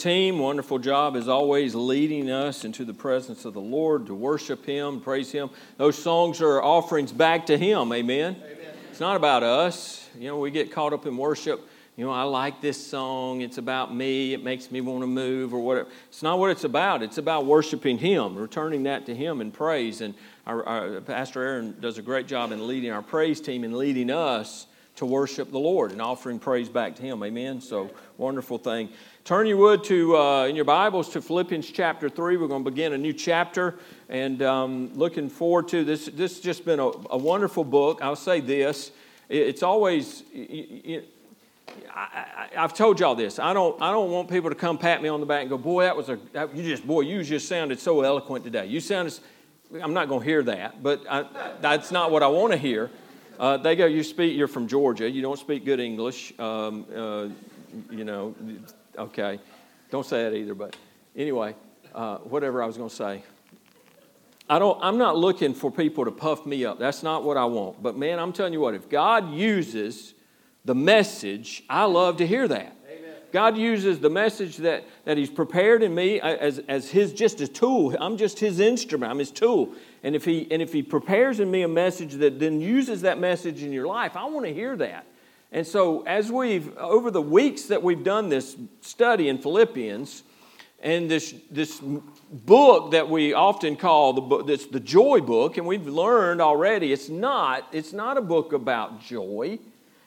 team. Wonderful job, as always, leading us into the presence of the Lord to worship Him, praise Him. Those songs are offerings back to Him. Amen. Amen. It's not about us. You know, we get caught up in worship. You know, I like this song. It's about me. It makes me want to move or whatever. It's not what it's about. It's about worshiping Him, returning that to Him in praise. And our, our Pastor Aaron does a great job in leading our praise team and leading us to worship the Lord and offering praise back to Him. Amen. So wonderful thing. Turn you would to uh, in your Bibles to Philippians chapter three. We're going to begin a new chapter, and um, looking forward to this. This has just been a, a wonderful book. I'll say this: it's always. I, have told y'all this. I don't. I don't want people to come pat me on the back and go, "Boy, that was a. That, you just, boy, you just sounded so eloquent today. You sounded." I'm not going to hear that, but I, that's not what I want to hear. Uh, they go, you speak, you're from Georgia, you don't speak good English. Um, uh, you know, okay. Don't say that either, but anyway, uh, whatever I was going to say. I don't, I'm not looking for people to puff me up. That's not what I want. But man, I'm telling you what, if God uses the message, I love to hear that. God uses the message that, that He's prepared in me as, as His just a tool. I'm just His instrument. I'm His tool. And if he and if he prepares in me a message that then uses that message in your life, I want to hear that. And so as we've over the weeks that we've done this study in Philippians, and this this book that we often call the book that's the joy book, and we've learned already it's not it's not a book about joy.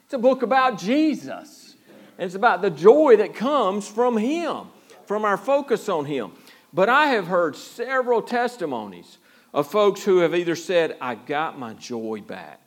It's a book about Jesus. And it's about the joy that comes from him, from our focus on him. But I have heard several testimonies of folks who have either said, I got my joy back.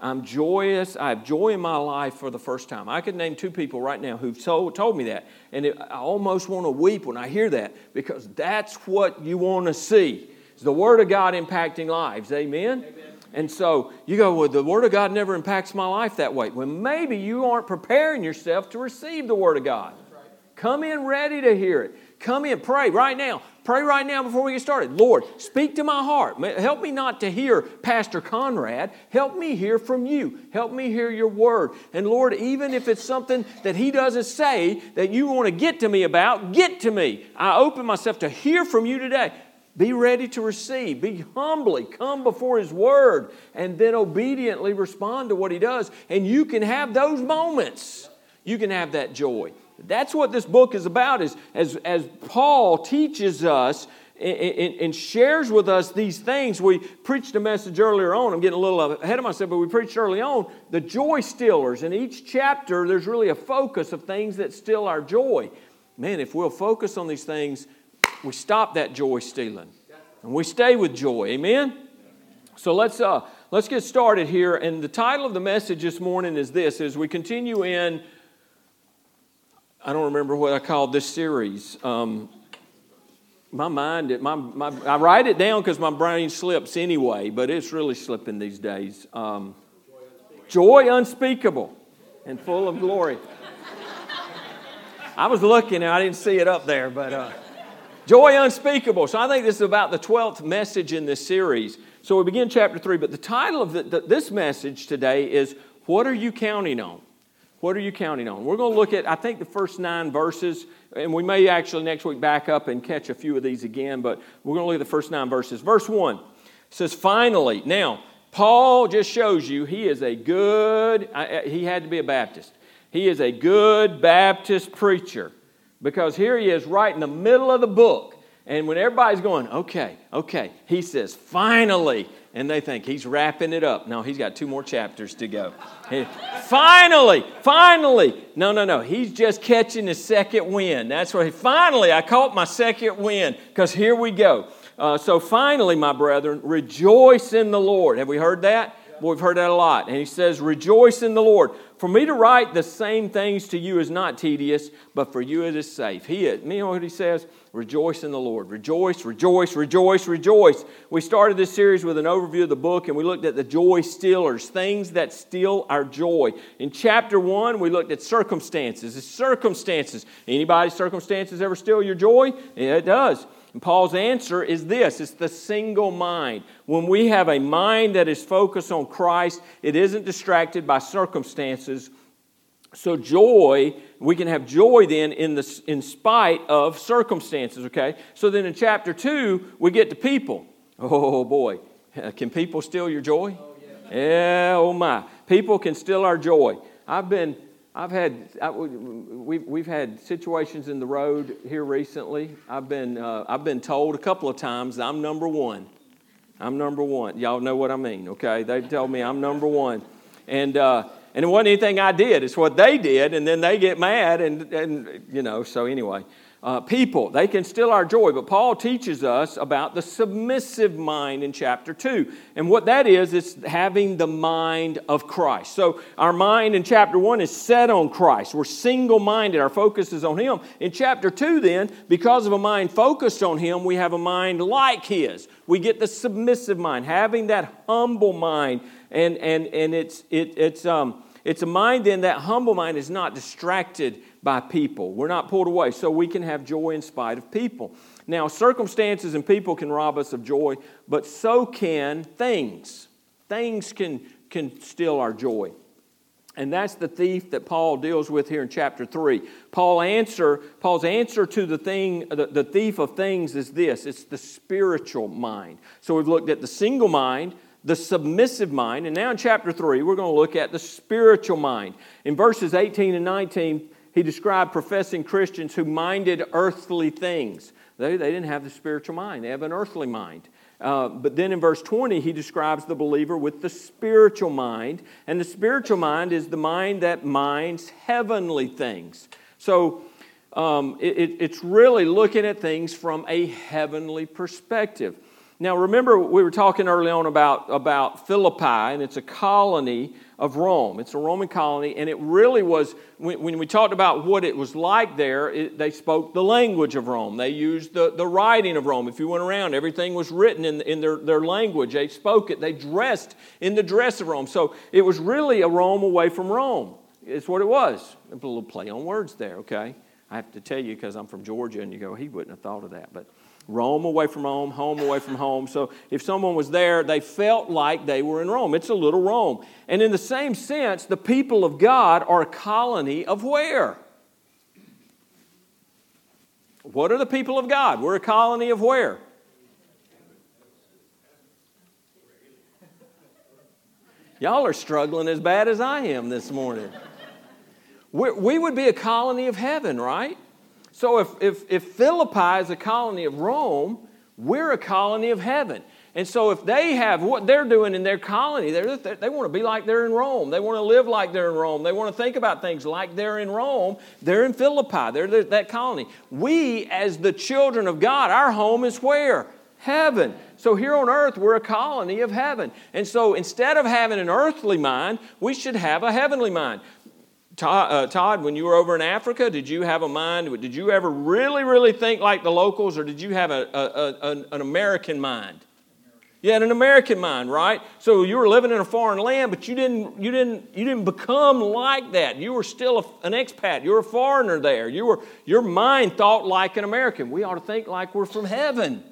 I'm joyous. I have joy in my life for the first time. I could name two people right now who've told, told me that. And it, I almost want to weep when I hear that because that's what you want to see. It's the Word of God impacting lives. Amen? Amen? And so you go, well, the Word of God never impacts my life that way. Well, maybe you aren't preparing yourself to receive the Word of God. Come in ready to hear it. Come in, pray right now. Pray right now before we get started. Lord, speak to my heart. Help me not to hear Pastor Conrad. Help me hear from you. Help me hear your word. And Lord, even if it's something that he doesn't say that you want to get to me about, get to me. I open myself to hear from you today. Be ready to receive. Be humbly come before His Word and then obediently respond to what He does. And you can have those moments. You can have that joy. That's what this book is about, is as, as Paul teaches us and, shares with us these things. We preached a message earlier on. I'm getting a little ahead of myself, but we preached early on the joy stealers. In each chapter, there's really a focus of things that steal our joy. Man, if we'll focus on these things, we stop that joy stealing and we stay with joy. Amen? So let's, uh, let's get started here. And the title of the message this morning is this as we continue in I don't remember what I called this series. Um, my mind, my, my, I write it down because my brain slips anyway, but it's really slipping these days. Um, joy unspeakable and full of glory. I was looking and I didn't see it up there, but uh, joy unspeakable. So I think this is about the 12th message in this series. So we begin chapter 3, but the title of the, the, this message today is What Are You Counting On? What are you counting on? We're going to look at, I think, the first nine verses, and we may actually next week back up and catch a few of these again, but we're going to look at the first nine verses. Verse 1 says, Finally, now, Paul just shows you he is a good, he had to be a Baptist. He is a good Baptist preacher because here he is right in the middle of the book. And when everybody's going, okay, okay, he says, finally, and they think he's wrapping it up. No, he's got two more chapters to go. finally, finally. No, no, no. He's just catching his second wind. That's what he, Finally, I caught my second wind because here we go. Uh, so finally, my brethren, rejoice in the Lord. Have we heard that? Boy, we've heard that a lot. And he says, Rejoice in the Lord. For me to write the same things to you is not tedious, but for you it is safe. He, you know what he says? Rejoice in the Lord. Rejoice, rejoice, rejoice, rejoice. We started this series with an overview of the book and we looked at the joy stealers, things that steal our joy. In chapter one, we looked at circumstances. It's circumstances. Anybody circumstances ever steal your joy? Yeah, it does. And Paul's answer is this it's the single mind. When we have a mind that is focused on Christ, it isn't distracted by circumstances, so joy, we can have joy then in, the, in spite of circumstances, okay? So then in chapter 2, we get to people. Oh boy, can people steal your joy? Oh, yeah. yeah, oh my. People can steal our joy. I've been, I've had, I, we've, we've had situations in the road here recently. I've been, uh, I've been told a couple of times I'm number one. I'm number one. Y'all know what I mean, okay? They tell me I'm number one. And, uh, and it wasn't anything I did, it's what they did, and then they get mad, and, and you know, so anyway. Uh, people, they can steal our joy, but Paul teaches us about the submissive mind in chapter 2. And what that is, is having the mind of Christ. So our mind in chapter 1 is set on Christ. We're single minded, our focus is on Him. In chapter 2, then, because of a mind focused on Him, we have a mind like His. We get the submissive mind, having that humble mind. And, and, and it's, it, it's, um, it's a mind then, that humble mind is not distracted by people. We're not pulled away, so we can have joy in spite of people. Now, circumstances and people can rob us of joy, but so can things. Things can, can steal our joy. And that's the thief that Paul deals with here in chapter 3. Paul answer, Paul's answer to the thing, the, the thief of things is this it's the spiritual mind. So we've looked at the single mind, the submissive mind. And now in chapter 3, we're going to look at the spiritual mind. In verses 18 and 19, he described professing Christians who minded earthly things. They, they didn't have the spiritual mind, they have an earthly mind. Uh, but then in verse 20, he describes the believer with the spiritual mind. And the spiritual mind is the mind that minds heavenly things. So um, it, it's really looking at things from a heavenly perspective. Now, remember, we were talking early on about, about Philippi, and it's a colony of Rome. It's a Roman colony, and it really was, when, when we talked about what it was like there, it, they spoke the language of Rome. They used the, the writing of Rome. If you went around, everything was written in, in their, their language. They spoke it. They dressed in the dress of Rome. So it was really a Rome away from Rome. It's what it was. A little play on words there, okay? I have to tell you because I'm from Georgia, and you go, he wouldn't have thought of that. But Rome away from home, home away from home. So if someone was there, they felt like they were in Rome. It's a little Rome. And in the same sense, the people of God are a colony of where? What are the people of God? We're a colony of where? Y'all are struggling as bad as I am this morning. We're, we would be a colony of heaven, right? So if, if, if Philippi is a colony of Rome, we're a colony of heaven. And so if they have what they're doing in their colony, they want to be like they're in Rome. They want to live like they're in Rome. They want to think about things like they're in Rome. They're in Philippi. They're that colony. We, as the children of God, our home is where? Heaven. So here on earth, we're a colony of heaven. And so instead of having an earthly mind, we should have a heavenly mind. Todd, uh, Todd, when you were over in Africa, did you have a mind? Did you ever really, really think like the locals, or did you have a, a, a, an American mind? You had an American mind, right? So you were living in a foreign land, but you didn't, you didn't, you didn't become like that. You were still a, an expat. You were a foreigner there. You were, your mind thought like an American. We ought to think like we're from heaven.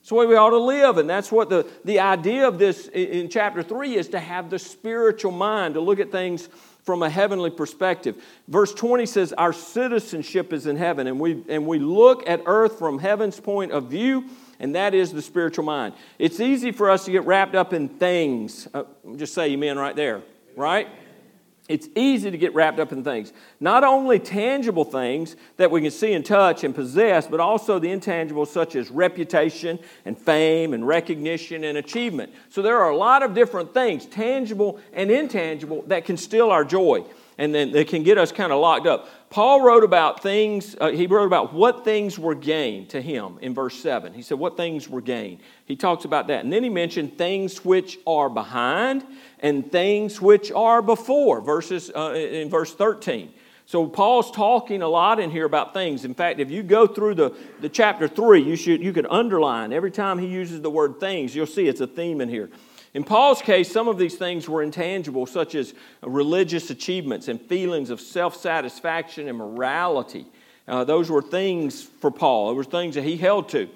It's the way we ought to live. And that's what the, the idea of this in, in chapter 3 is to have the spiritual mind, to look at things from a heavenly perspective. Verse 20 says, Our citizenship is in heaven, and we, and we look at earth from heaven's point of view, and that is the spiritual mind. It's easy for us to get wrapped up in things. Uh, just say amen right there, right? It's easy to get wrapped up in things. Not only tangible things that we can see and touch and possess, but also the intangible, such as reputation and fame and recognition and achievement. So there are a lot of different things, tangible and intangible, that can steal our joy and then they can get us kind of locked up. Paul wrote about things, uh, he wrote about what things were gained to him in verse 7. He said, What things were gained? He talks about that. And then he mentioned things which are behind and things which are before, verses uh, in verse 13. So Paul's talking a lot in here about things. In fact, if you go through the, the chapter 3, you, should, you could underline every time he uses the word things, you'll see it's a theme in here. In Paul's case, some of these things were intangible, such as religious achievements and feelings of self satisfaction and morality. Uh, those were things for Paul, Those were things that he held to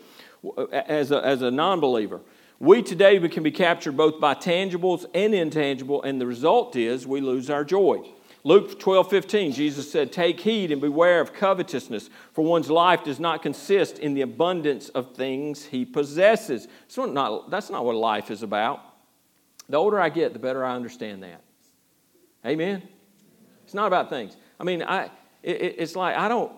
as a, as a non believer. We today we can be captured both by tangibles and intangible, and the result is we lose our joy. Luke 12, 15, Jesus said, Take heed and beware of covetousness, for one's life does not consist in the abundance of things he possesses. So not, that's not what life is about. The older I get, the better I understand that. Amen? It's not about things. I mean, I, it, it's like, I don't,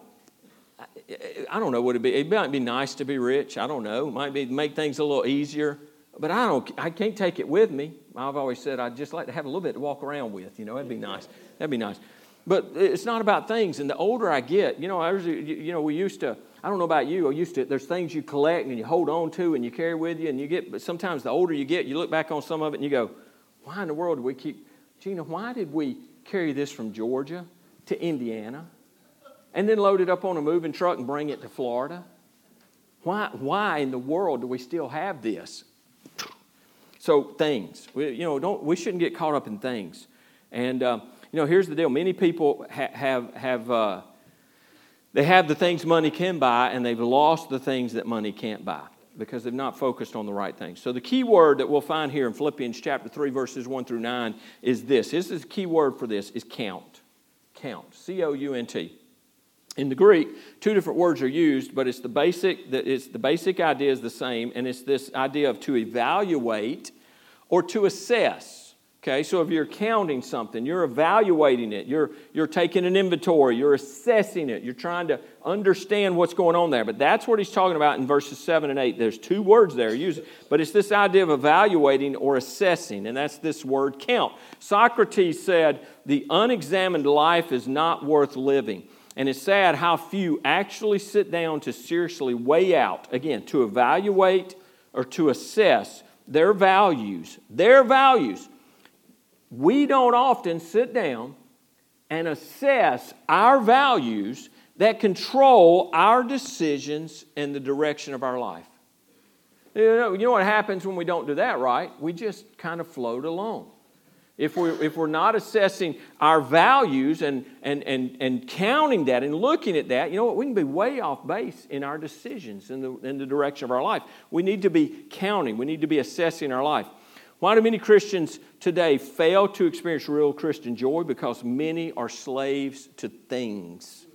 I don't know what it'd be. It might be nice to be rich. I don't know. It might be make things a little easier. But I don't. I can't take it with me. I've always said I'd just like to have a little bit to walk around with. You know, that'd be nice. That'd be nice. But it's not about things. And the older I get, you know, I was, you know, we used to. I don't know about you. I used to. There's things you collect and you hold on to and you carry with you, and you get. But sometimes the older you get, you look back on some of it and you go, "Why in the world do we keep?" Gina, why did we carry this from Georgia to Indiana? and then load it up on a moving truck and bring it to Florida? Why, why in the world do we still have this? So things, we, you know, don't, we shouldn't get caught up in things. And, uh, you know, here's the deal. Many people ha- have, have uh, they have the things money can buy, and they've lost the things that money can't buy because they've not focused on the right things. So the key word that we'll find here in Philippians chapter 3, verses 1 through 9 is this. This is the key word for this is count. Count. C-O-U-N-T in the Greek, two different words are used, but it's the basic, it's the basic idea is the same, and it's this idea of to evaluate or to assess. Okay, so if you're counting something, you're evaluating it, you're, you're taking an inventory, you're assessing it, you're trying to understand what's going on there. But that's what he's talking about in verses 7 and 8. There's two words there used, but it's this idea of evaluating or assessing, and that's this word count. Socrates said, The unexamined life is not worth living. And it's sad how few actually sit down to seriously weigh out, again, to evaluate or to assess their values. Their values. We don't often sit down and assess our values that control our decisions and the direction of our life. You know, you know what happens when we don't do that, right? We just kind of float along if we're, if we're not assessing our values and, and, and, and counting that and looking at that, you know what? We can be way off base in our decisions in the, in the direction of our life. We need to be counting, we need to be assessing our life. Why do many Christians today fail to experience real Christian joy? Because many are slaves to things.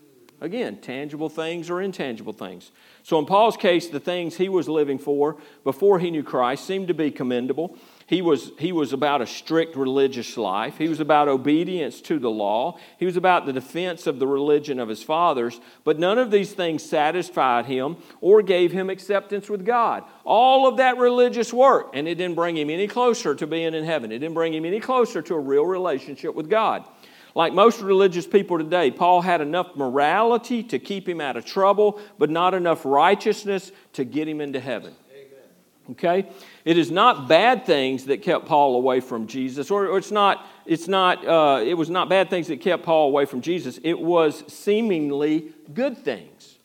Again, tangible things or intangible things. So, in Paul's case, the things he was living for before he knew Christ seemed to be commendable. He was, he was about a strict religious life. He was about obedience to the law. He was about the defense of the religion of his fathers. But none of these things satisfied him or gave him acceptance with God. All of that religious work, and it didn't bring him any closer to being in heaven. It didn't bring him any closer to a real relationship with God. Like most religious people today, Paul had enough morality to keep him out of trouble, but not enough righteousness to get him into heaven. Okay? It is not bad things that kept Paul away from Jesus, or, or it's not, it's not, uh, it was not bad things that kept Paul away from Jesus. It was seemingly good things.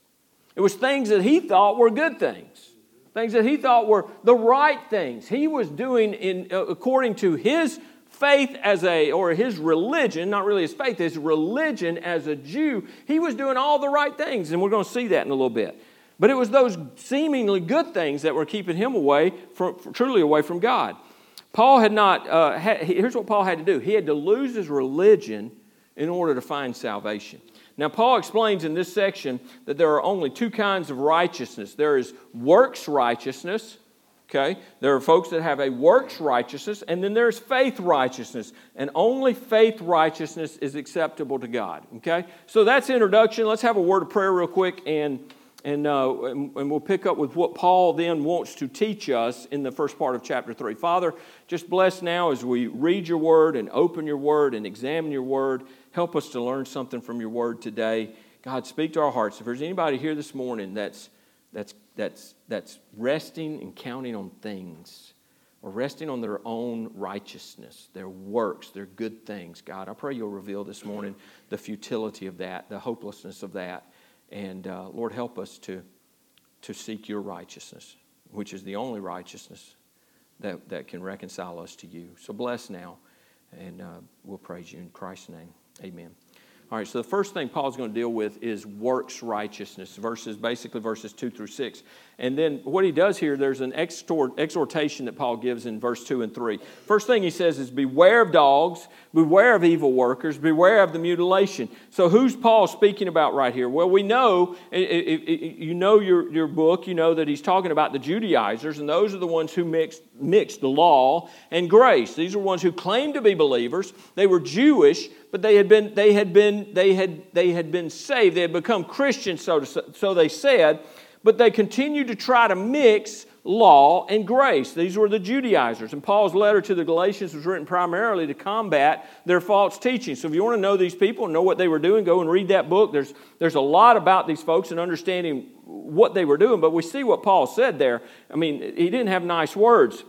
It was things that he thought were good things, things that he thought were the right things. He was doing in, uh, according to his faith as a, or his religion, not really his faith, his religion as a Jew, he was doing all the right things. And we're going to see that in a little bit. But it was those seemingly good things that were keeping him away, from, truly away from God. Paul had not, uh, had, here's what Paul had to do he had to lose his religion in order to find salvation. Now, Paul explains in this section that there are only two kinds of righteousness there is works righteousness, okay? There are folks that have a works righteousness, and then there's faith righteousness. And only faith righteousness is acceptable to God, okay? So that's introduction. Let's have a word of prayer real quick and and, uh, and, and, we'll pick up with what Paul then wants to teach us in the first part of chapter 3. Father, just bless now as we read your word and open your word and examine your word. Help us to learn something from your word today. God, speak to our hearts. If there's anybody here this morning that's, that's, that's, that's resting and counting on things, or resting on their own righteousness, their works, their good things, God, I pray you'll reveal this morning the futility of that, the hopelessness of that. And uh, Lord, help us to, to seek your righteousness, which is the only righteousness that, that can reconcile us to you. So bless now, and uh, we'll praise you in Christ's name. Amen. All right, so the first thing Paul's going to deal with is works righteousness, verses basically verses 2 through 6. And then what he does here, there's an exhortation that Paul gives in verse 2 and 3. First thing he says is, Beware of dogs, beware of evil workers, beware of the mutilation. So who's Paul speaking about right here? Well, we know, you know your, your book, you know that he's talking about the Judaizers, and those are the ones who mixed, mixed the law and grace. These are ones who claimed to be believers. They were Jewish, but they had been, they had been, they had, they had been saved. They had become Christians, so, to, so they said, but they continued to try to mix law and grace. These were the Judaizers. And Paul's letter to the Galatians was written primarily to combat their false teaching. So if you want to know these people and know what they were doing, go and read that book. There's, there's a lot about these folks and understanding what they were doing. But we see what Paul said there. I mean, he didn't have nice words.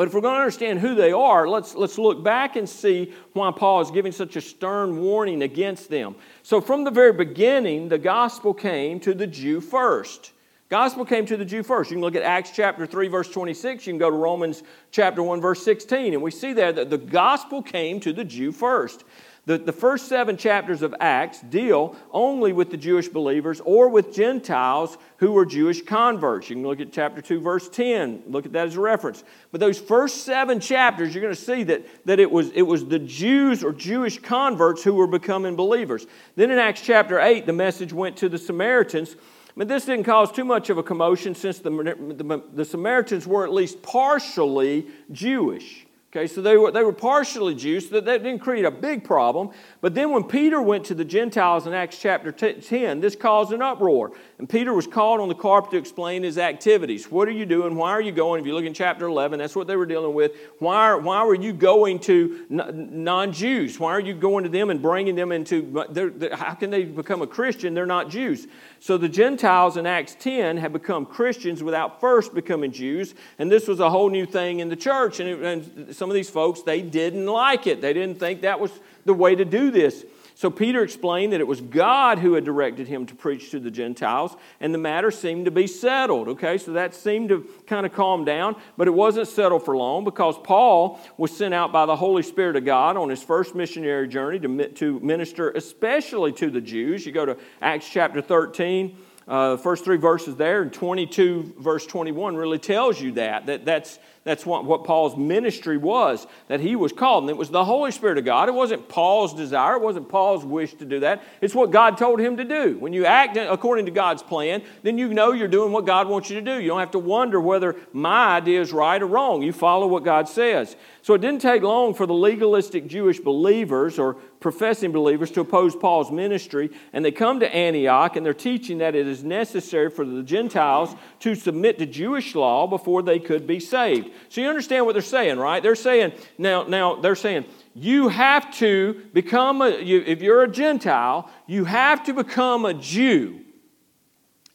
But if we're going to understand who they are, let's, let's look back and see why Paul is giving such a stern warning against them. So, from the very beginning, the gospel came to the Jew first. Gospel came to the Jew first. You can look at Acts chapter 3, verse 26. You can go to Romans chapter 1, verse 16. And we see there that the gospel came to the Jew first. The, the first seven chapters of Acts deal only with the Jewish believers or with Gentiles who were Jewish converts. You can look at chapter 2, verse 10, look at that as a reference. But those first seven chapters, you're going to see that, that it, was, it was the Jews or Jewish converts who were becoming believers. Then in Acts chapter 8, the message went to the Samaritans. But this didn't cause too much of a commotion since the, the, the Samaritans were at least partially Jewish. Okay, so they were, they were partially Jews, so that, that didn't create a big problem. But then when Peter went to the Gentiles in Acts chapter 10, this caused an uproar. And Peter was called on the carpet to explain his activities. What are you doing? Why are you going? If you look in chapter 11, that's what they were dealing with. Why, why were you going to non Jews? Why are you going to them and bringing them into, they're, they're, how can they become a Christian? They're not Jews. So the Gentiles in Acts 10 have become Christians without first becoming Jews, and this was a whole new thing in the church. And, it, and, some of these folks, they didn't like it. They didn't think that was the way to do this. So Peter explained that it was God who had directed him to preach to the Gentiles, and the matter seemed to be settled. Okay, so that seemed to kind of calm down, but it wasn't settled for long because Paul was sent out by the Holy Spirit of God on his first missionary journey to, to minister especially to the Jews. You go to Acts chapter 13. Uh, first three verses there, and 22, verse 21, really tells you that. that that's, that's what, what Paul's ministry was, that he was called. And it was the Holy Spirit of God. It wasn't Paul's desire, it wasn't Paul's wish to do that. It's what God told him to do. When you act according to God's plan, then you know you're doing what God wants you to do. You don't have to wonder whether my idea is right or wrong. You follow what God says. So it didn't take long for the legalistic Jewish believers or professing believers to oppose Paul's ministry, and they come to Antioch and they're teaching that it is necessary for the Gentiles to submit to Jewish law before they could be saved. So you understand what they're saying, right? They're saying, now, now they're saying, you have to become a, you, if you're a Gentile, you have to become a Jew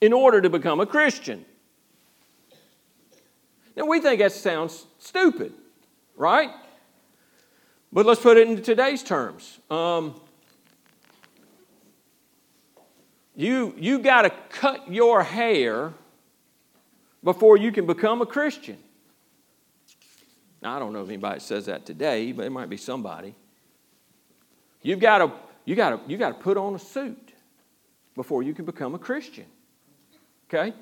in order to become a Christian. Now we think that sounds stupid, right? But let's put it into today's terms. Um, you you got to cut your hair before you can become a Christian. Now, I don't know if anybody says that today, but it might be somebody. You've got to, you got to, you got to put on a suit before you can become a Christian. Okay?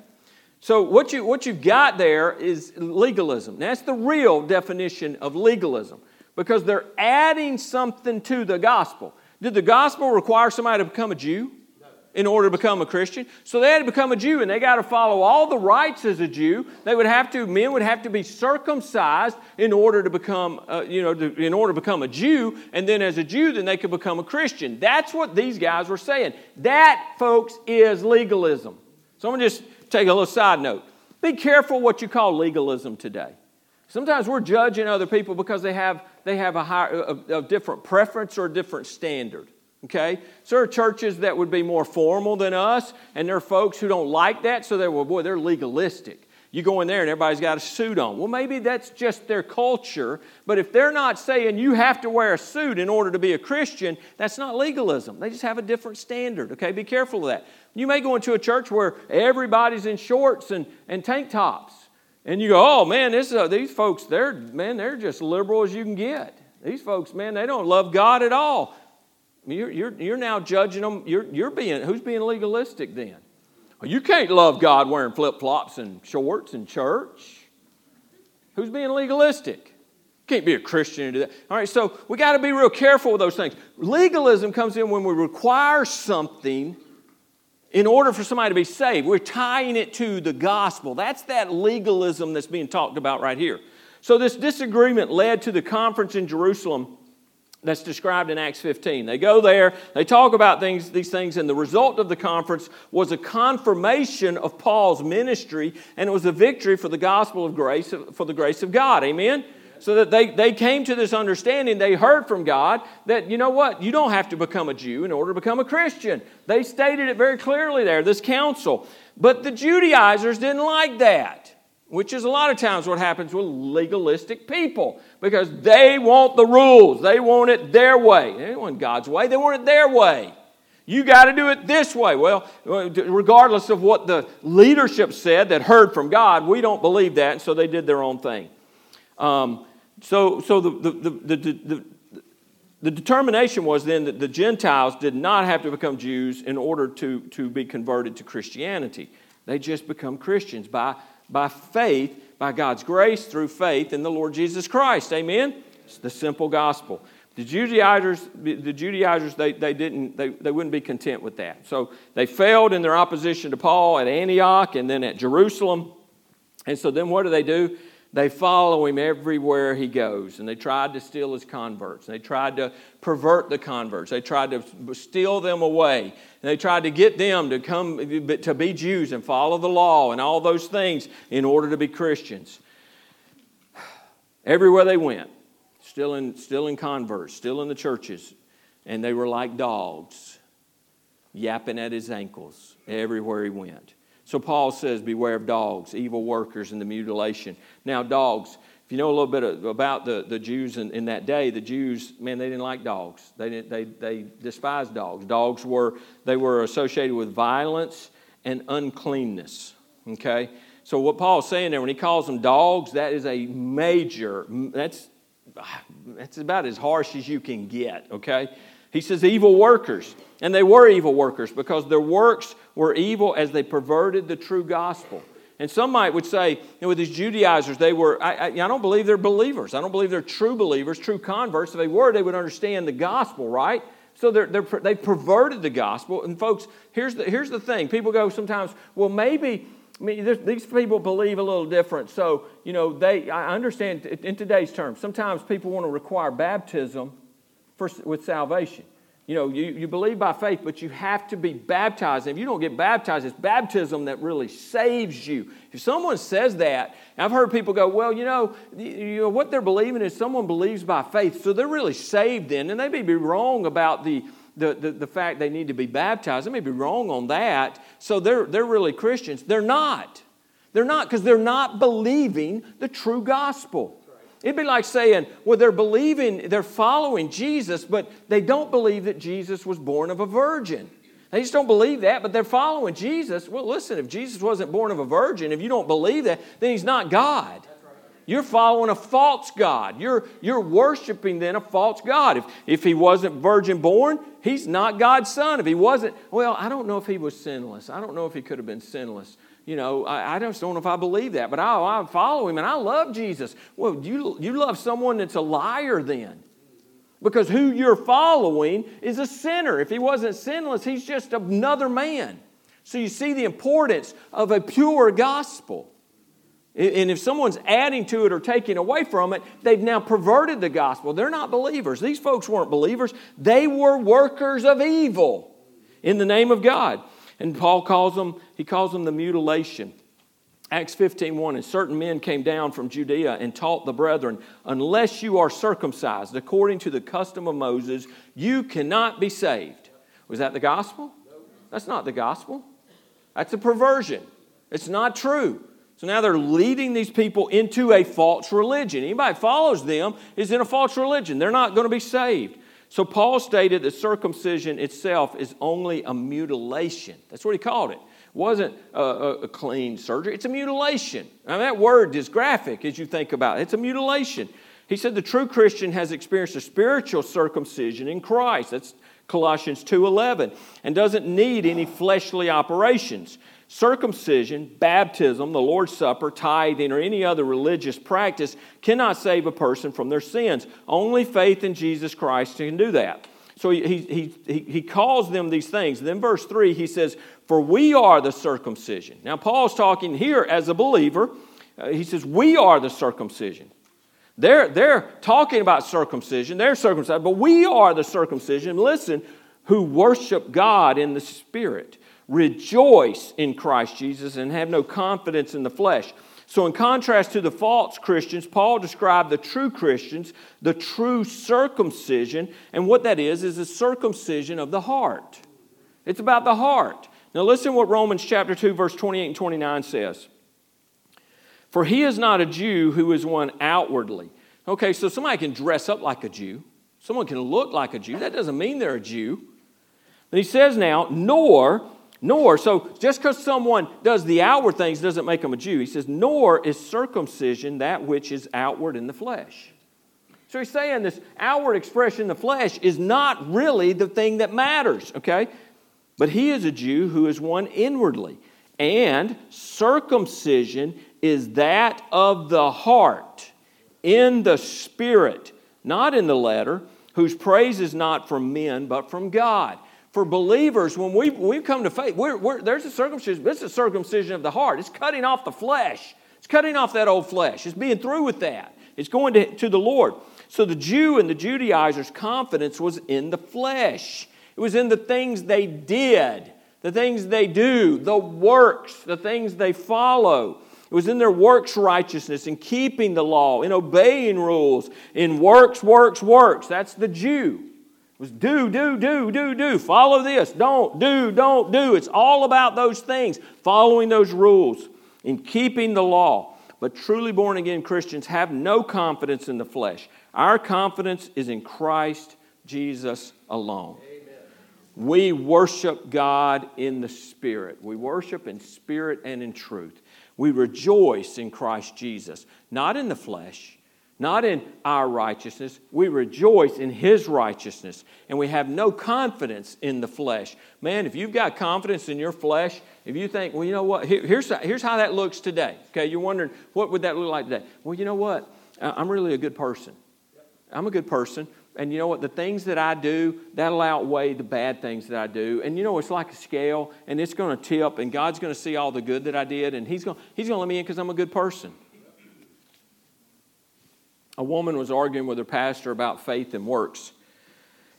So what you what you've got there is legalism. That's the real definition of legalism because they're adding something to the gospel. Did the gospel require somebody to become a Jew? In order to become a Christian. So they had to become a Jew and they got to follow all the rites as a Jew. They would have to, men would have to be circumcised in order to become, uh, you know, to, in order to become a Jew. And then as a Jew, then they could become a Christian. That's what these guys were saying. That, folks, is legalism. So I'm going to just take a little side note. Be careful what you call legalism today. Sometimes we're judging other people because they have, they have a, higher, a, a different preference or a different standard. Okay? So there are churches that would be more formal than us, and there are folks who don't like that, so they're, well, boy, they're legalistic. You go in there and everybody's got a suit on. Well, maybe that's just their culture, but if they're not saying you have to wear a suit in order to be a Christian, that's not legalism. They just have a different standard, okay? Be careful of that. You may go into a church where everybody's in shorts and, and tank tops, and you go, oh man, this, uh, these folks, they're, man, they're just liberal as you can get. These folks, man, they don't love God at all. You're, you're, you're now judging them. You're, you're being, who's being legalistic then? Well, you can't love God wearing flip flops and shorts in church. Who's being legalistic? Can't be a Christian and do that. All right, so we got to be real careful with those things. Legalism comes in when we require something in order for somebody to be saved. We're tying it to the gospel. That's that legalism that's being talked about right here. So, this disagreement led to the conference in Jerusalem that's described in Acts 15. They go there, they talk about things, these things, and the result of the conference was a confirmation of Paul's ministry, and it was a victory for the gospel of grace, for the grace of God. Amen? So that they, they came to this understanding, they heard from God that, you know what, you don't have to become a Jew in order to become a Christian. They stated it very clearly there, this council. But the Judaizers didn't like that which is a lot of times what happens with legalistic people because they want the rules. They want it their way. They want God's way, they want it their way. You got to do it this way. Well, regardless of what the leadership said that heard from God, we don't believe that, and so they did their own thing. Um, so so the, the, the, the, the determination was then that the Gentiles did not have to become Jews in order to, to be converted to Christianity. They just become Christians by by faith, by God's grace through faith in the Lord Jesus Christ. Amen? It's the simple gospel. The Judaizers, the Judaizers they, they, didn't, they, they wouldn't be content with that. So they failed in their opposition to Paul at Antioch and then at Jerusalem. And so then what do they do? They follow him everywhere he goes, and they tried to steal his converts. They tried to pervert the converts. They tried to steal them away. And they tried to get them to come to be Jews and follow the law and all those things in order to be Christians. Everywhere they went, still in, still in converts, still in the churches, and they were like dogs, yapping at his ankles everywhere he went. So Paul says, Beware of dogs, evil workers, and the mutilation. Now, dogs, if you know a little bit about the, the Jews in, in that day, the Jews, man, they didn't like dogs. They, didn't, they, they despised dogs. Dogs were, they were associated with violence and uncleanness. Okay? So what Paul's saying there, when he calls them dogs, that is a major, that's, that's about as harsh as you can get, okay? He says evil workers. And they were evil workers because their works were evil as they perverted the true gospel. And some might would say, you know, with these Judaizers, they were, I, I, I, don't believe they're believers. I don't believe they're true believers, true converts. If they were, they would understand the gospel, right? So they're, they're, they perverted the gospel. And folks, here's the, here's the thing. People go sometimes, well, maybe, I mean, these people believe a little different. So, you know, they, I understand in today's terms, sometimes people want to require baptism for, with salvation. You know, you, you believe by faith, but you have to be baptized. And if you don't get baptized, it's baptism that really saves you. If someone says that, I've heard people go, well, you know, you know, what they're believing is someone believes by faith, so they're really saved then. And they may be wrong about the, the, the, the fact they need to be baptized. They may be wrong on that. So they're, they're really Christians. They're not. They're not because they're not believing the true gospel. It'd be like saying, well, they're believing, they're following Jesus, but they don't believe that Jesus was born of a virgin. They just don't believe that, but they're following Jesus. Well, listen, if Jesus wasn't born of a virgin, if you don't believe that, then he's not God. You're following a false God. You're, you're worshiping then a false God. If, if he wasn't virgin born, he's not God's son. If he wasn't, well, I don't know if he was sinless. I don't know if he could have been sinless you know, I, I, just don't know if I believe that, but I, I follow him and I love Jesus. Well, you, you love someone that's a liar then. Because who you're following is a sinner. If he wasn't sinless, he's just another man. So you see the importance of a pure gospel. And if someone's adding to it or taking away from it, they've now perverted the gospel. They're not believers. These folks weren't believers, they were workers of evil in the name of God. And Paul calls them, he calls them the mutilation. Acts 15 1, and certain men came down from Judea and taught the brethren, unless you are circumcised according to the custom of Moses, you cannot be saved. Was that the gospel? That's not the gospel. That's a perversion. It's not true. So now they're leading these people into a false religion. Anybody follows them is in a false religion. They're not going to be saved. So Paul stated that circumcision itself is only a mutilation. That's what he called it. It wasn't a, a, a clean surgery, it's a mutilation. Now, that word is graphic as you think about it. It's a mutilation. He said the true Christian has experienced a spiritual circumcision in Christ. That's Colossians 2:11, and doesn't need any fleshly operations. Circumcision, baptism, the Lord's Supper, tithing, or any other religious practice cannot save a person from their sins. Only faith in Jesus Christ can do that. So he, he, he, calls them these things. then, verse 3, he says, For we are the circumcision. Now, Paul's talking here as a believer. Uh, he says, We are the circumcision. They're, they're talking about circumcision, they're circumcised, but we are the circumcision, listen, who worship God in the Spirit, rejoice in Christ Jesus, and have no confidence in the flesh. So, in contrast to the false Christians, Paul described the true Christians, the true circumcision, and what that is, is a circumcision of the heart. It's about the heart. Now, listen what Romans chapter 2, verse 28 and 29 says. For he is not a Jew who is one outwardly. Okay, so somebody can dress up like a Jew, someone can look like a Jew. That doesn't mean they're a Jew. And he says now, nor nor, so just because someone does the outward things doesn't make them a Jew. He says, nor is circumcision that which is outward in the flesh. So he's saying this outward expression in the flesh is not really the thing that matters, okay? But he is a Jew who is one inwardly. And circumcision is that of the heart, in the spirit, not in the letter, whose praise is not from men, but from God for believers, when we've, we've come to faith, we're, we're, there's a circumcision. This is circumcision of the heart. It's cutting off the flesh. It's cutting off that old flesh. It's being through with that. It's going to, to the Lord. So the Jew and the Judaizers' confidence was in the flesh. It was in the things they did, the things they do, the works, the things they follow. It was in their works righteousness, in keeping the law, in obeying rules, in works, works, works. That's the Jew was do, do, do, do, do. Follow this. Don't, do, don't, do. It's all about those things, following those rules, and keeping the law. But truly born again Christians have no confidence in the flesh. Our confidence is in Christ Jesus alone. Amen. We worship God in the Spirit. We worship in spirit and in truth. We rejoice in Christ Jesus, not in the flesh not in our righteousness. We rejoice in His righteousness, and we have no confidence in the flesh. Man, if you've got confidence in your flesh, if you think, well, you know what, Here, here's, here's how that looks today. Okay, you're wondering, what would that look like today? Well, you know what? I'm really a good person. I'm a good person. And you know what? The things that I do, that'll outweigh the bad things that I do. And you know, it's like a scale, and it's going to tip, and God's going to see all the good that I did, and He's going, he's going to let me in because I'm a good person a woman was arguing with her pastor about faith and works.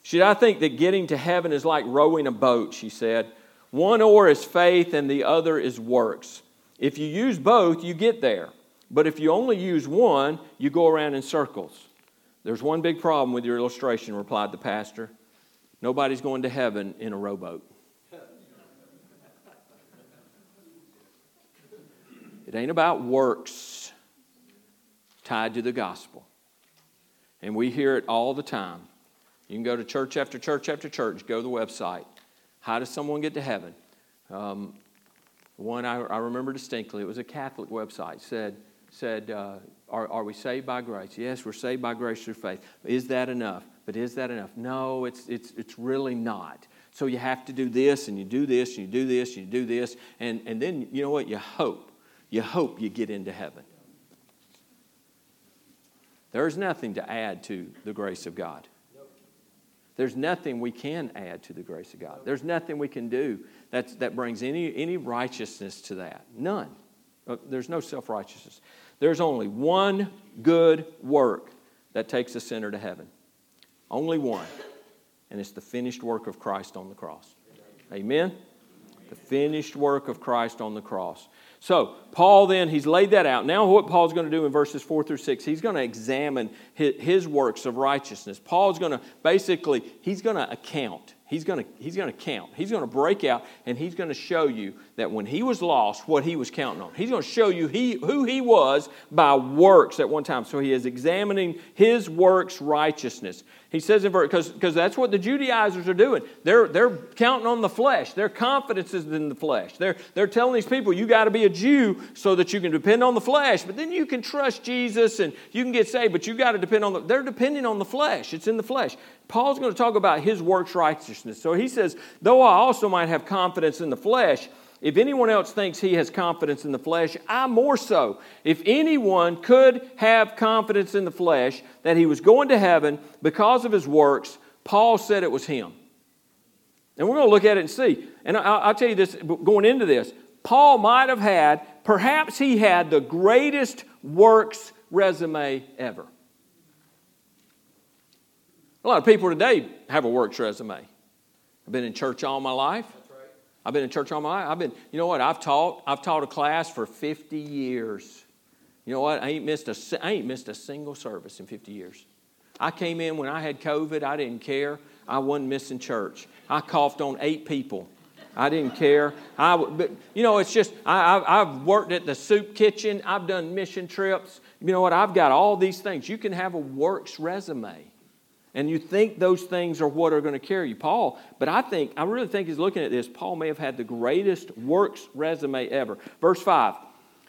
Said, I think that getting to heaven is like rowing a boat, she said. One oar is faith and the other is works. If you use both, you get there. But if you only use one, you go around in circles. There's one big problem with your illustration, replied the pastor. Nobody's going to heaven in a rowboat. It ain't about works tied to the gospel. And we hear it all the time. You can go to church after church after church, go to the website. How does someone get to heaven? Um, one I, I, remember distinctly, it was a Catholic website, said, said uh, are, are we saved by grace? Yes, we're saved by grace through faith. Is that enough? But is that enough? No, it's, it's, it's really not. So you have to do this, and you do this, and you do this, and you do this, and, and then you know what? You hope. You hope you get into heaven. There's nothing to add to the grace of God. There's nothing we can add to the grace of God. There's nothing we can do that's, that brings any, any righteousness to that. None. Uh, there's no self righteousness. There's only one good work that takes a sinner to heaven. Only one. And it's the finished work of Christ on the cross. Amen? The finished work of Christ on the cross. So, Paul then, he's laid that out. Now, what Paul's going to do in verses 4 through 6, he's going to examine his, works of righteousness. Paul's going to basically, he's going to account He's going he's to count. He's going to break out and he's going to show you that when he was lost, what he was counting on. He's going to show you he, who he was by works at one time. So he is examining his works righteousness. He says in verse, because that's what the Judaizers are doing. They're, they're counting on the flesh. Their confidence is in the flesh. They're, they're telling these people, you got to be a Jew so that you can depend on the flesh. But then you can trust Jesus and you can get saved, but you got to depend on the, they're depending on the flesh. It's in the flesh. Paul's going to talk about his works righteousness. So he says, Though I also might have confidence in the flesh, if anyone else thinks he has confidence in the flesh, I more so. If anyone could have confidence in the flesh that he was going to heaven because of his works, Paul said it was him. And we're going to look at it and see. And I'll tell you this going into this Paul might have had, perhaps he had the greatest works resume ever. A lot of people today have a works resume. I've been in church all my life. I've been in church all my life. I've been, you know what? I've taught. I've taught a class for 50 years. You know what? I ain't missed a. I ain't missed a single service in 50 years. I came in when I had COVID. I didn't care. I wasn't missing church. I coughed on eight people. I didn't care. I, but, you know, it's just, I, I've worked at the soup kitchen. I've done mission trips. You know what? I've got all these things. You can have a works resume. And you think those things are what are going to carry you. Paul, but I think, I really think he's looking at this. Paul may have had the greatest works resume ever. Verse 5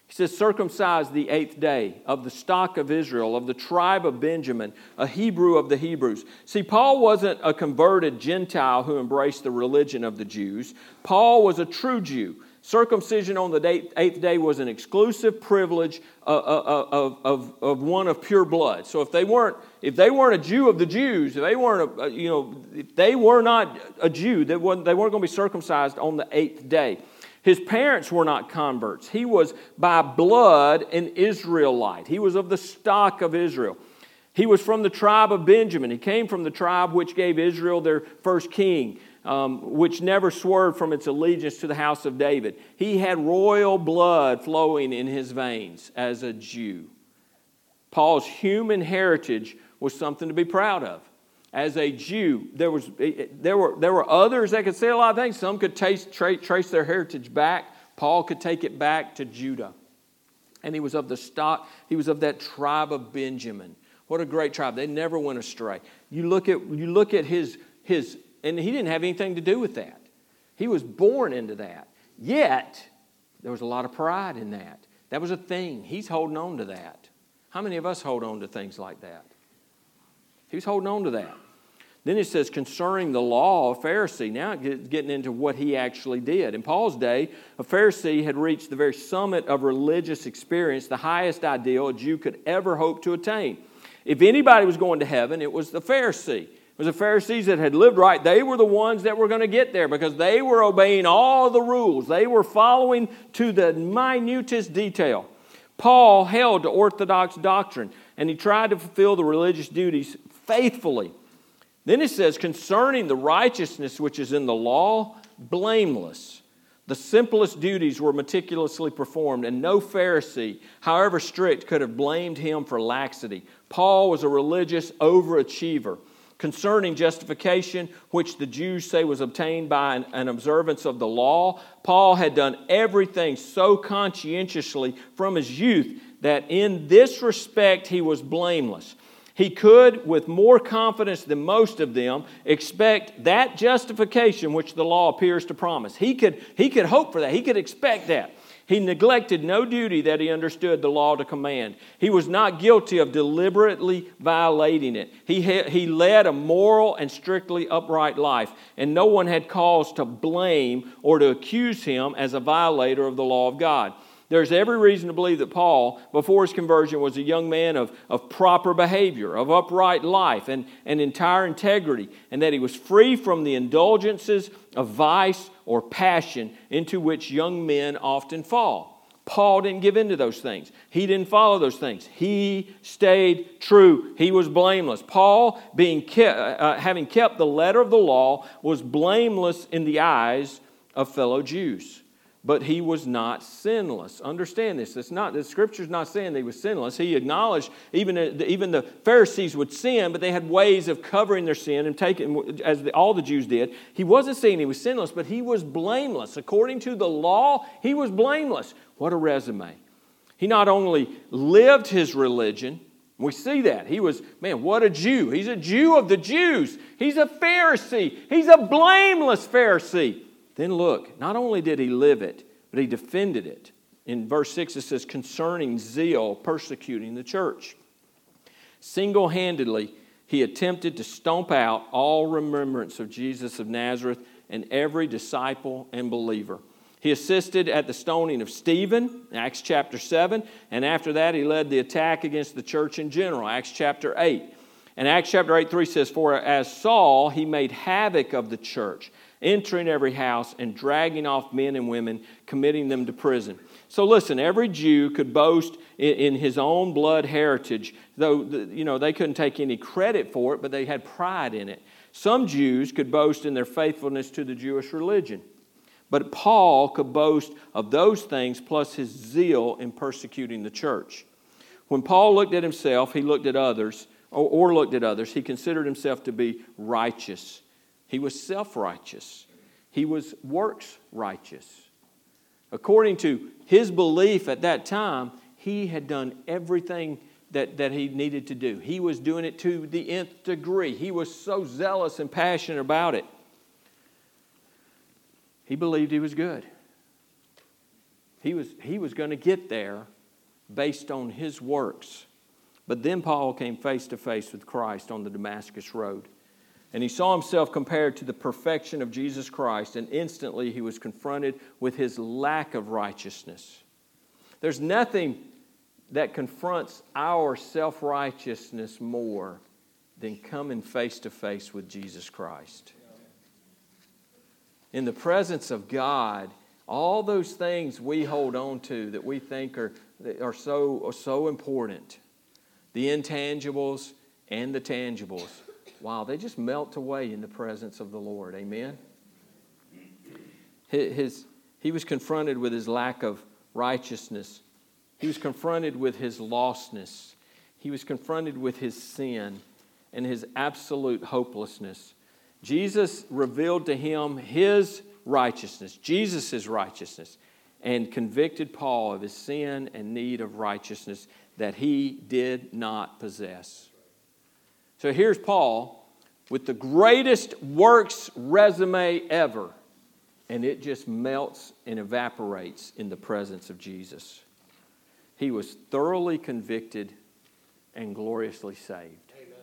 he says, circumcised the eighth day of the stock of Israel, of the tribe of Benjamin, a Hebrew of the Hebrews. See, Paul wasn't a converted Gentile who embraced the religion of the Jews. Paul was a true Jew. Circumcision on the eighth day was an exclusive privilege of, of, of, of one of pure blood. So if they weren't, if they weren't a Jew of the Jews, if they weren't, a, you know, if they were not a Jew, they weren't, they weren't going to be circumcised on the eighth day. His parents were not converts. He was by blood an Israelite. He was of the stock of Israel. He was from the tribe of Benjamin. He came from the tribe which gave Israel their first king, um, which never swerved from its allegiance to the house of David. He had royal blood flowing in his veins as a Jew. Paul's human heritage was something to be proud of as a Jew, there, was, there, were, there were others that could say a lot of things. Some could taste, tra- trace their heritage back. Paul could take it back to Judah. And he was of the stock, he was of that tribe of Benjamin. What a great tribe. They never went astray. You look at, you look at his, his, and he didn't have anything to do with that. He was born into that. Yet, there was a lot of pride in that. That was a thing. He's holding on to that. How many of us hold on to things like that? He was holding on to that. Then it says, concerning the law, of Pharisee. Now getting into what he actually did. In Paul's day, a Pharisee had reached the very summit of religious experience, the highest ideal a Jew could ever hope to attain. If anybody was going to heaven, it was the Pharisee. It was the Pharisees that had lived right. They were the ones that were going to get there because they were obeying all the rules. They were following to the minutest detail. Paul held to Orthodox doctrine and he tried to fulfill the religious duties faithfully. Then it says, concerning the righteousness which is in the law, blameless. The simplest duties were meticulously performed, and no Pharisee, however strict, could have blamed him for laxity. Paul was a religious overachiever. Concerning justification, which the Jews say was obtained by an, an, observance of the law, Paul had done everything so conscientiously from his youth that in this respect he was blameless he could, with more confidence than most of them, expect that justification which the law appears to promise. He could, he could hope for that, he could expect that. He neglected no duty that he understood the law to command. He was not guilty of deliberately violating it. He, he led a moral and strictly upright life, and no one had cause to blame or to accuse him as a violator of the law of God. There's every reason to believe that Paul, before his conversion, was a young man of, of proper behavior, of upright life, and, and entire integrity, and that he was free from the indulgences of vice or passion into which young men often fall. Paul didn't give in to those things. He didn't follow those things. He stayed true. He was blameless. Paul, being kept, uh, having kept the letter of the law, was blameless in the eyes of fellow Jews but he was not sinless. Understand this. It's not, the scripture's not saying that he was sinless. He acknowledged even, uh, even the Pharisees would sin, but they had ways of covering their sin and taking, as the, all the Jews did. He wasn't saying he was sinless, but he was blameless. According to the law, he was blameless. What a resume. He not only lived his religion, we see that. He was, man, what a Jew. He's a Jew of the Jews. He's a Pharisee. He's a blameless Pharisee. Then look, not only did he live it, but he defended it. In verse 6, it says, concerning zeal persecuting the church. Single handedly, he attempted to stomp out all remembrance of Jesus of Nazareth and every disciple and believer. He assisted at the stoning of Stephen, Acts chapter 7, and after that, he led the attack against the church in general, Acts chapter 8. And Acts chapter 8 3 says, For as Saul, he made havoc of the church, entering every house and dragging off men and women, committing them to prison. So listen, every Jew could boast in, his own blood heritage, though you know they couldn't take any credit for it, but they had pride in it. Some Jews could boast in their faithfulness to the Jewish religion. But Paul could boast of those things plus his zeal in persecuting the church. When Paul looked at himself, he looked at others, or, or looked at others, he considered himself to be righteous. He was self righteous, he was works righteous. According to his belief at that time, he had done everything that, that he needed to do. He was doing it to the nth degree. He was so zealous and passionate about it. He believed he was good. He was, he was going to get there based on his works. But then Paul came face to face with Christ on the Damascus Road. And he saw himself compared to the perfection of Jesus Christ, and instantly he was confronted with his lack of righteousness. There's nothing that confronts our self righteousness more than coming face to face with Jesus Christ. In the presence of God, all those things we hold on to that we think are, are, so, are so important the intangibles and the tangibles wow, they just melt away in the presence of the Lord. Amen? His, he was confronted with his lack of righteousness he was confronted with his lostness. He was confronted with his sin and his absolute hopelessness. Jesus revealed to him his righteousness, Jesus' righteousness, and convicted Paul of his sin and need of righteousness that he did not possess. So here's Paul with the greatest works resume ever, and it just melts and evaporates in the presence of Jesus. He was thoroughly convicted and gloriously saved. Amen.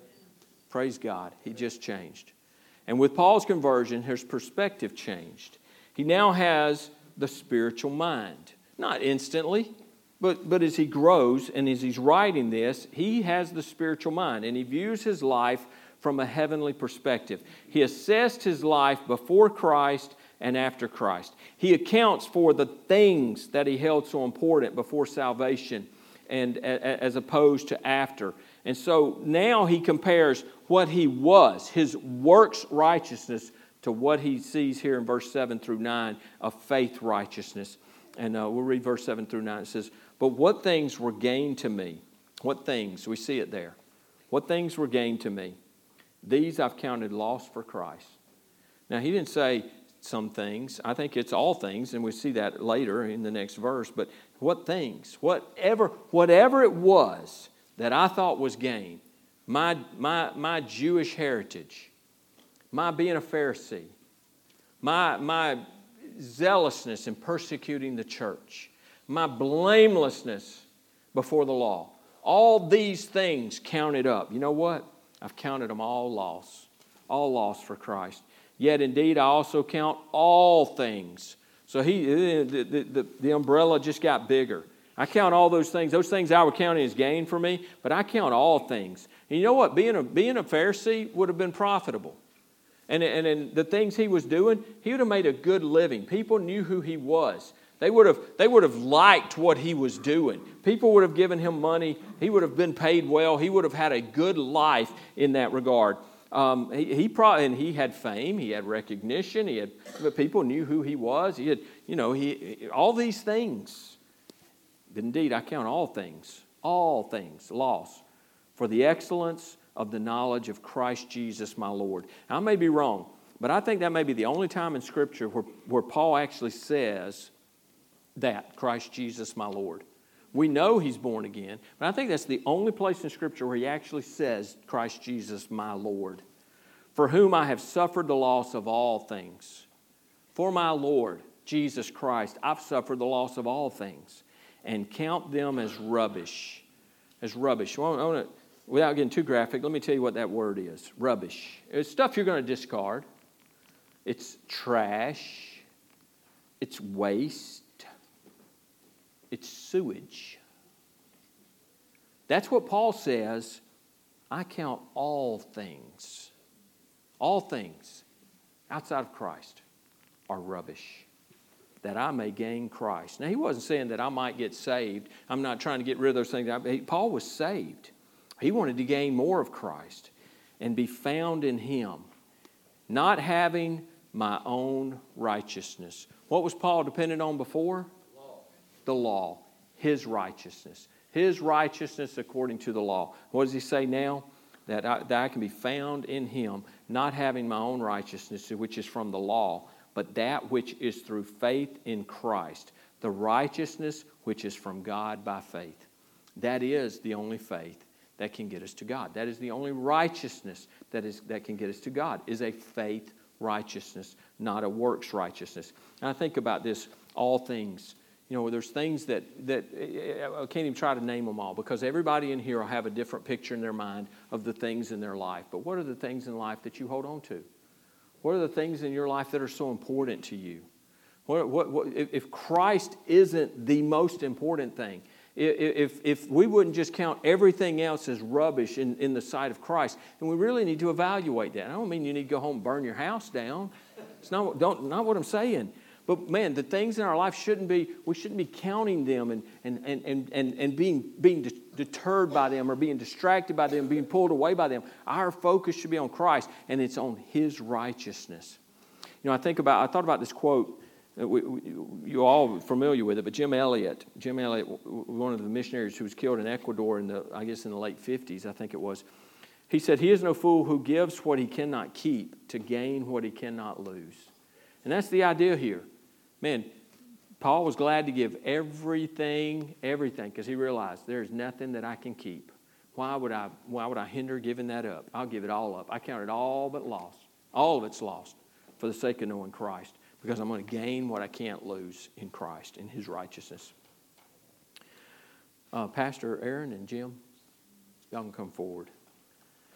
Praise God. He just changed. And with Paul's conversion, his perspective changed. He now has the spiritual mind. Not instantly, but, but as he grows and as he's writing this, he has the spiritual mind and he views his life from a heavenly perspective. He assessed his life before Christ and after Christ. He accounts for the things that he held so important before salvation and as opposed to after. And so now he compares what he was, his works righteousness, to what he sees here in verse 7 through 9 of faith righteousness. And uh, we'll read verse 7 through 9. It says, But what things were gained to me? What things? We see it there. What things were gained to me? These I've counted loss for Christ. Now, he didn't say some things. I think it's all things, and we see that later in the next verse. But what things? Whatever, whatever it was that I thought was gain, my, my, my Jewish heritage, my being a Pharisee, my, my zealousness in persecuting the church, my blamelessness before the law, all these things counted up. You know what? I've counted them all loss, all loss for Christ. Yet indeed, I also count all things. So he, the, the, the, umbrella just got bigger. I count all those things. Those things I would count as gain for me, but I count all things. And you know what? Being a, being a Pharisee would have been profitable. And, and in the things he was doing, he would have made a good living. People knew who he was. They would, have, they would have liked what he was doing. People would have given him money. He would have been paid well. He would have had a good life in that regard. Um, he, he probably, and he had fame, he had recognition, he had, people knew who he was. He had, you know, he, all these things. Indeed, I count all things, all things, loss, for the excellence of the knowledge of Christ Jesus my Lord. Now, I may be wrong, but I think that may be the only time in Scripture where, where Paul actually says that, Christ Jesus my Lord. We know he's born again, but I think that's the only place in Scripture where he actually says, Christ Jesus, my Lord, for whom I have suffered the loss of all things. For my Lord, Jesus Christ, I've suffered the loss of all things and count them as rubbish. As rubbish. I want to without getting too graphic, let me tell you what that word is rubbish. It's stuff you're going to discard, it's trash, it's waste, it's sewage. That's what Paul says. I count all things, all things outside of Christ are rubbish that I may gain Christ. Now, he wasn't saying that I might get saved. I'm not trying to get rid of those things. Paul was saved. He wanted to gain more of Christ and be found in him, not having my own righteousness. What was Paul dependent on before? The law, his righteousness. His righteousness according to the law. What does he say now? That I, that I can be found in him, not having my own righteousness, which is from the law, but that which is through faith in Christ, the righteousness which is from God by faith. That is the only faith that can get us to God. That is the only righteousness that, is, that can get us to God, is a faith righteousness, not a works righteousness. And I think about this all things. You know, there's things that, that eh, eh, I can't even try to name them all because everybody in here will have a different picture in their mind of the things in their life. But what are the things in life that you hold on to? What are the things in your life that are so important to you? What, what, what, if Christ isn't the most important thing, if, if we wouldn't just count everything else as rubbish in, in the sight of Christ, then we really need to evaluate that. I don't mean you need to go home and burn your house down. It's not, don't, not what I'm saying. But man, the things in our life shouldn't be, we shouldn't be counting them and, and, and, and, and, being, being deterred by them or being distracted by them, being pulled away by them. Our focus should be on Christ and it's on His righteousness. You know, I think about, I thought about this quote. We, we, you're all familiar with it, but Jim Elliot, Jim Elliot, one of the missionaries who was killed in Ecuador in the, I guess in the late 50s, I think it was. He said, He is no fool who gives what he cannot keep to gain what he cannot lose. And that's the idea here. Man, Paul was glad to give everything, everything, because he realized there's nothing that I can keep. Why would I, why would I hinder giving that up? I'll give it all up. I count it all but lost. All of it's lost for the sake of knowing Christ, because I'm going to gain what I can't lose in Christ, in his righteousness. Uh, Pastor Aaron and Jim, y'all can come forward.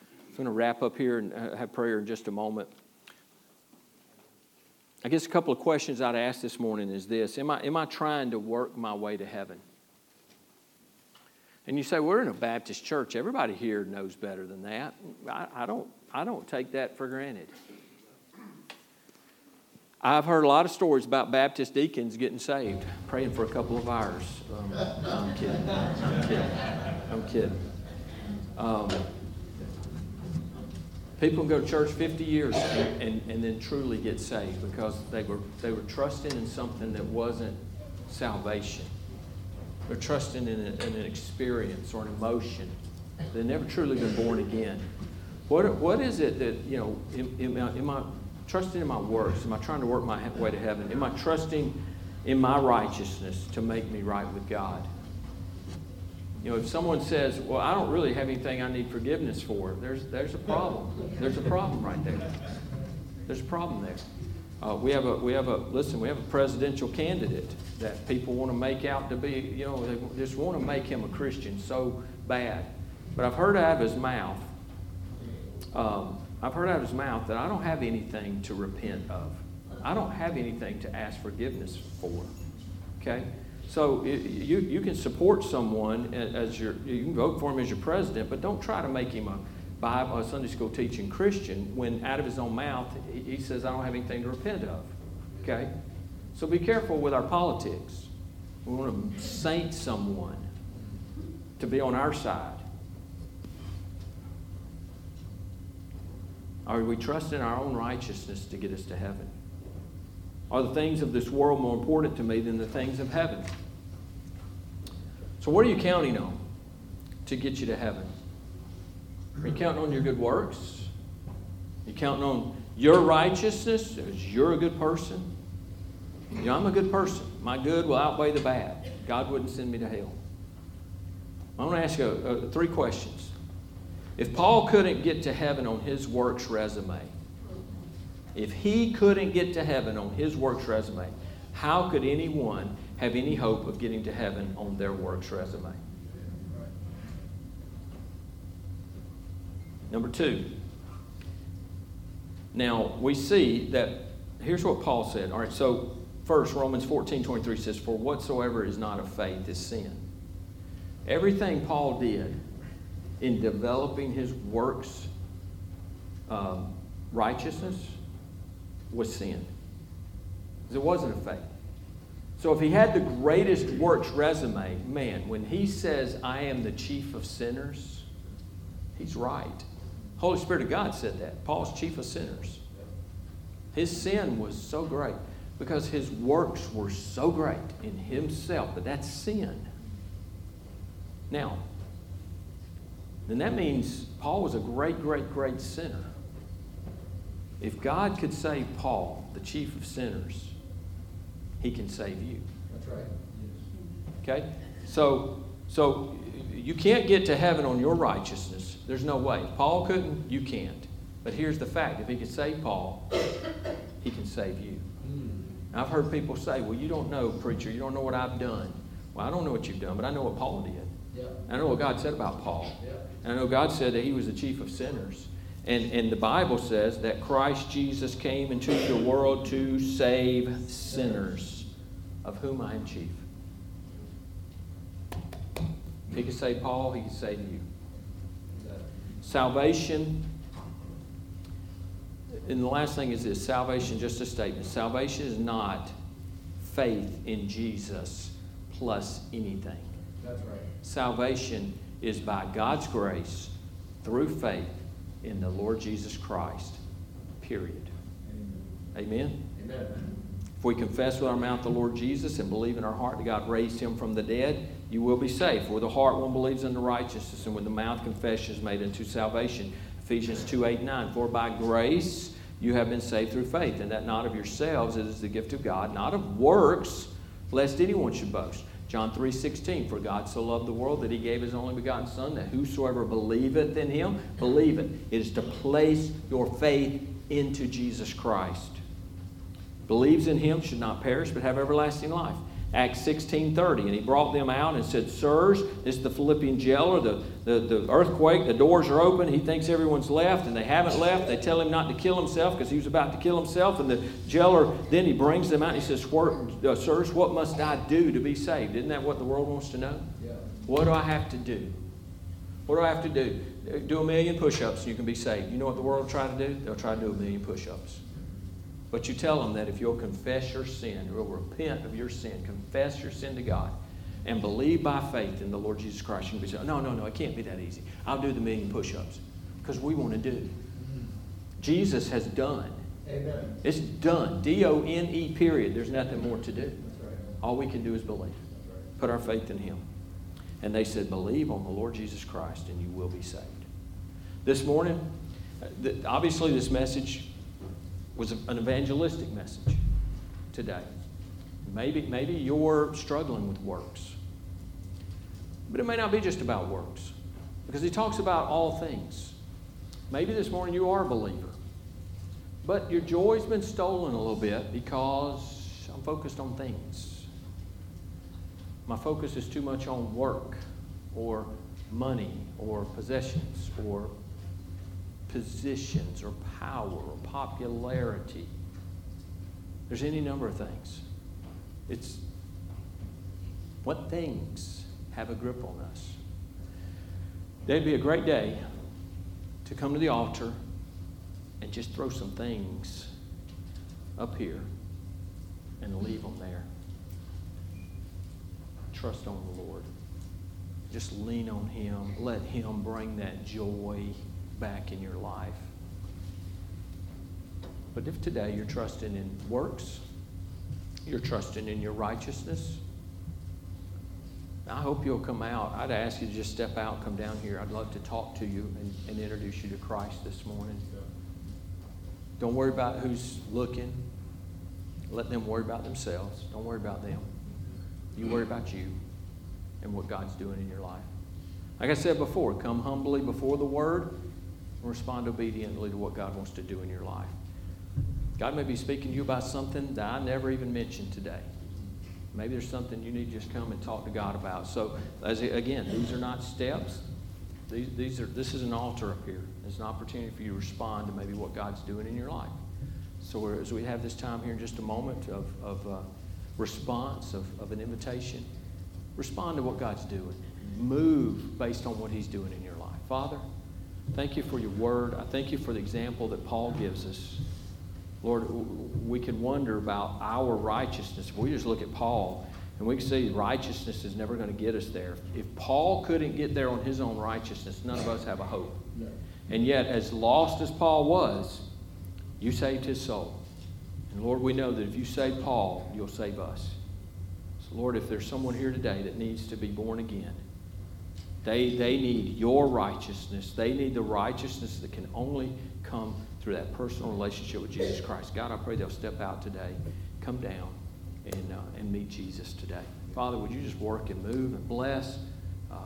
I'm going to wrap up here and uh, have prayer in just a moment. I guess a couple of questions I'd ask this morning is this Am I, am I trying to work my way to heaven? And you say, We're in a Baptist church. Everybody here knows better than that. I, I, don't, I don't take that for granted. I've heard a lot of stories about Baptist deacons getting saved, praying for a couple of hours. Um, I'm kidding. I'm kidding. I'm kidding. Um, People go to church 50 years and, and, and, then truly get saved because they were, they were trusting in something that wasn't salvation. They're trusting in, a, in an experience or an emotion. They've never truly been born again. What, what is it that, you know, am, am, I, am I trusting in my works? Am I trying to work my way to heaven? Am I trusting in my righteousness to make me right with God? You know, if someone says, Well, I don't really have anything I need forgiveness for, there's, there's a problem. There's a problem right there. There's a problem there. Uh, we have a we have a listen. We have a presidential candidate that people want to make out to be. You know, they just want to make him a Christian so bad. But I've heard out of his mouth. Um, I've heard out of his mouth that I don't have anything to repent of. I don't have anything to ask forgiveness for. Okay. So you, you can support someone as your, you can vote for him as your president, but don't try to make him a Bible, a Sunday school teaching Christian when out of his own mouth he says, I don't have anything to repent of. Okay? So be careful with our politics. We want to saint someone to be on our side. Are we trusting our own righteousness to get us to heaven? Are the things of this world more important to me than the things of heaven? So, what are you counting on to get you to heaven? Are you counting on your good works? Are you counting on your righteousness as you're a good person? You know, I'm a good person. My good will outweigh the bad. God wouldn't send me to hell. I want to ask you uh, three questions. If Paul couldn't get to heaven on his works resume, if he couldn't get to heaven on his works resume, how could anyone have any hope of getting to heaven on their works resume? Number two. Now, we see that, here's what Paul said. All right, so first, Romans 14 23 says, For whatsoever is not of faith is sin. Everything Paul did in developing his works um, righteousness was sin. Because It wasn't a faith. So if he had the greatest works resume, man, when he says, I am the chief of sinners, he's right. Holy Spirit of God said that. Paul's chief of sinners. His sin was so great because his works were so great in himself, but that's sin. Now, then that means Paul was a great, great, great sinner. If God could save Paul, the chief of sinners, he can save you. That's right. Okay? So, so you can't get to heaven on your righteousness. There's no way. If Paul couldn't, you can't. But here's the fact if he could save Paul, he can save you. Hmm. I've heard people say, well, you don't know, preacher. You don't know what I've done. Well, I don't know what you've done, but I know what Paul did. Yeah. I know what God said about Paul. Yeah. And I know God said that he was the chief of sinners. And, and the Bible says that Christ Jesus came into the world to save sinners, of whom I am chief. He could say Paul, he could save you. Salvation, and the last thing is this salvation, just a statement. Salvation is not faith in Jesus plus anything. That's right. Salvation is by God's grace through faith in the Lord Jesus Christ. Period. Amen. Amen. If we confess with our mouth the Lord Jesus and believe in our heart that God raised him from the dead, you will be saved. For with the heart one believes unto righteousness, and with the mouth confession is made unto salvation. Ephesians 2 8 9. For by grace you have been saved through faith, and that not of yourselves, it is the gift of God, not of works, lest anyone should boast. John 3:16 For God so loved the world that he gave his only begotten Son, that whosoever believeth in him, believeth. It is to place your faith into Jesus Christ believes in him should not perish but have everlasting life acts 16.30 and he brought them out and said sirs this is the philippian jailer the, the, the earthquake the doors are open he thinks everyone's left and they haven't left they tell him not to kill himself because he was about to kill himself and the jailer then he brings them out and he says uh, sirs what must i do to be saved? Isn't that what the world wants to know? Yeah. what do i have to do? What do i have to do? Do a million push-ups and you can be saved. You know what the world will try to do? They'll try to do a million push-ups but you tell them that if you'll confess your sin, you'll repent of your sin, confess your sin to God, and believe by faith in the Lord Jesus Christ, you can be saved. No, no, no, it can't be that easy. I'll do the million push ups because we want to do. Jesus has done. Amen. It's done. D O N E, period. There's nothing more to do. Right. All we can do is believe, right. put our faith in Him. And they said, Believe on the Lord Jesus Christ, and you will be saved. This morning, uh, obviously, this message was an evangelistic message today. Maybe, maybe you're struggling with works. But it may not be just about works, because he talks about all things. Maybe this morning you are a believer, but your joy's been stolen a little bit because I'm focused on things. My focus is too much on work or money or possessions or positions or power or popularity. There's any number of things. It's what things have a grip on us. It'd be a great day to come to the altar and just throw some things up here and leave them there. Trust on the Lord. Just lean on Him. Let Him bring that joy back in your life. But if today you're trusting in works, you're trusting in your righteousness, I hope you'll come out. I'd ask you to just step out, come down here. I'd love to talk to you and, and introduce you to Christ this morning. Don't worry about who's looking. Let them worry about themselves. Don't worry about them. You worry about you and what God's doing in your life. Like I said before, come humbly before the Word respond obediently to what God wants to do in your life. God may be speaking to you about something that I never even mentioned today. Maybe there's something you need to just come and talk to God about. So, as again, these are not steps. These, these are, this is an altar up here. It's an opportunity for you to respond to maybe what God's doing in your life. So as we have this time here in just a moment of, of uh, response, of, of an invitation, respond to what God's doing. Move based on what He's doing in your life. Father, thank you for your word. I thank you for the example that Paul gives us. Lord, we can wonder about our righteousness. We just look at Paul and we can see righteousness is never going to get us there. If Paul couldn't get there on his own righteousness, none of us have a hope. No. And yet, as lost as Paul was, you saved his soul. And Lord, we know that if you save Paul, you'll save us. So, Lord, if there's someone here today that needs to be born again, they, they need your righteousness. They need the righteousness that can only come through that personal relationship with Jesus Christ. God, I pray they'll step out today, come down, and, uh, and meet Jesus today. Father, would you just work and move and bless uh,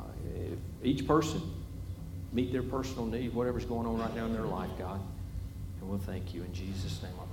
each person, meet their personal need, whatever's going on right now in their life, God. And we'll thank you. In Jesus' name I.